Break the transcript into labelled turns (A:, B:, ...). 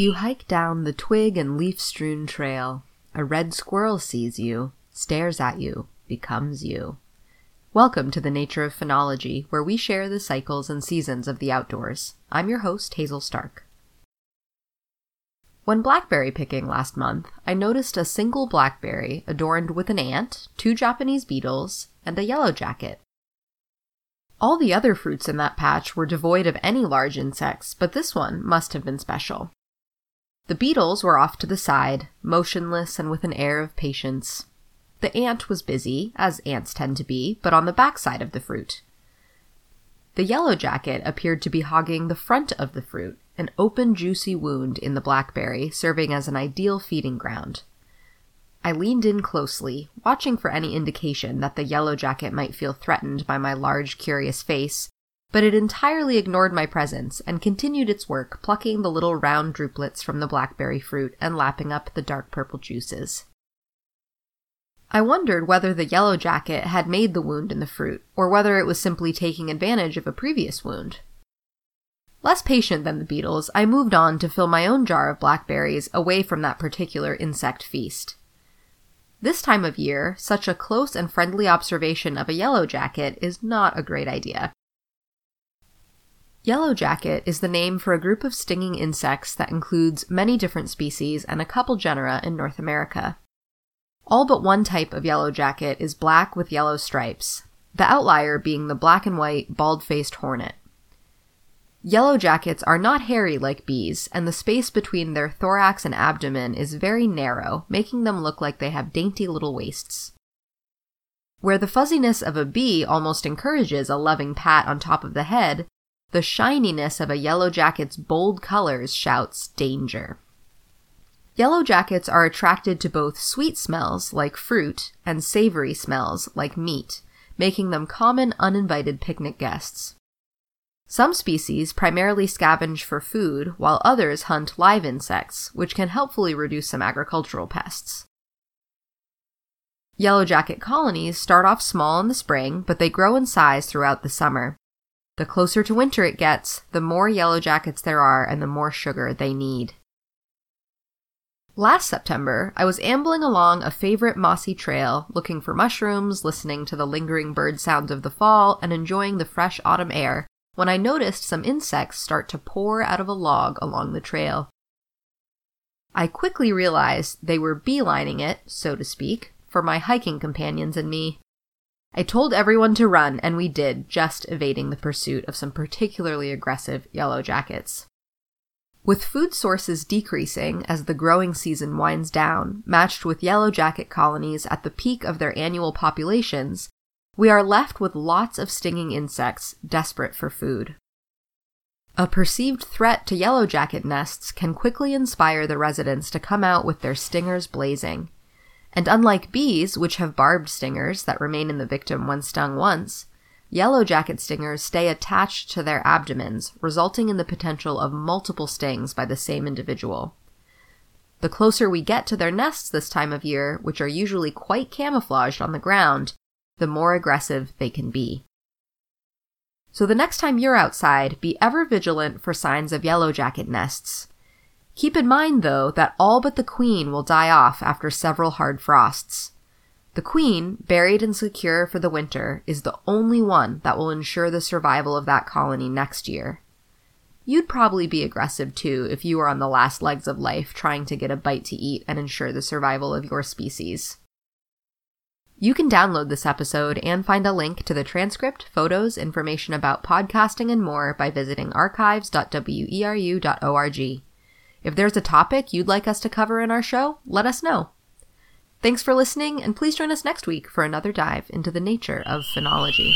A: You hike down the twig and leaf strewn trail. A red squirrel sees you, stares at you, becomes you. Welcome to the Nature of Phenology, where we share the cycles and seasons of the outdoors. I'm your host, Hazel Stark. When blackberry picking last month, I noticed a single blackberry adorned with an ant, two Japanese beetles, and a yellow jacket. All the other fruits in that patch were devoid of any large insects, but this one must have been special. The beetles were off to the side, motionless and with an air of patience. The ant was busy, as ants tend to be, but on the back side of the fruit. The yellow jacket appeared to be hogging the front of the fruit, an open, juicy wound in the blackberry serving as an ideal feeding ground. I leaned in closely, watching for any indication that the yellow jacket might feel threatened by my large, curious face, but it entirely ignored my presence and continued its work plucking the little round drupelets from the blackberry fruit and lapping up the dark purple juices. I wondered whether the yellow jacket had made the wound in the fruit, or whether it was simply taking advantage of a previous wound. Less patient than the beetles, I moved on to fill my own jar of blackberries away from that particular insect feast. This time of year, such a close and friendly observation of a yellow jacket is not a great idea. Yellow jacket is the name for a group of stinging insects that includes many different species and a couple genera in North America. All but one type of yellow jacket is black with yellow stripes, the outlier being the black and white bald faced hornet. Yellow jackets are not hairy like bees, and the space between their thorax and abdomen is very narrow, making them look like they have dainty little waists. Where the fuzziness of a bee almost encourages a loving pat on top of the head, the shininess of a yellow jacket's bold colors shouts danger. Yellow jackets are attracted to both sweet smells, like fruit, and savory smells, like meat, making them common uninvited picnic guests. Some species primarily scavenge for food, while others hunt live insects, which can helpfully reduce some agricultural pests. Yellow jacket colonies start off small in the spring, but they grow in size throughout the summer. The closer to winter it gets, the more yellow jackets there are and the more sugar they need. Last September, I was ambling along a favorite mossy trail, looking for mushrooms, listening to the lingering bird sounds of the fall, and enjoying the fresh autumn air when I noticed some insects start to pour out of a log along the trail. I quickly realized they were beelining it, so to speak, for my hiking companions and me. I told everyone to run, and we did, just evading the pursuit of some particularly aggressive yellow jackets. With food sources decreasing as the growing season winds down, matched with yellow jacket colonies at the peak of their annual populations, we are left with lots of stinging insects desperate for food. A perceived threat to yellow jacket nests can quickly inspire the residents to come out with their stingers blazing. And unlike bees, which have barbed stingers that remain in the victim when stung once, yellow jacket stingers stay attached to their abdomens, resulting in the potential of multiple stings by the same individual. The closer we get to their nests this time of year, which are usually quite camouflaged on the ground, the more aggressive they can be. So the next time you're outside, be ever vigilant for signs of yellow jacket nests. Keep in mind, though, that all but the queen will die off after several hard frosts. The queen, buried and secure for the winter, is the only one that will ensure the survival of that colony next year. You'd probably be aggressive too if you were on the last legs of life trying to get a bite to eat and ensure the survival of your species. You can download this episode and find a link to the transcript, photos, information about podcasting, and more by visiting archives.weru.org. If there's a topic you'd like us to cover in our show, let us know. Thanks for listening, and please join us next week for another dive into the nature of phenology.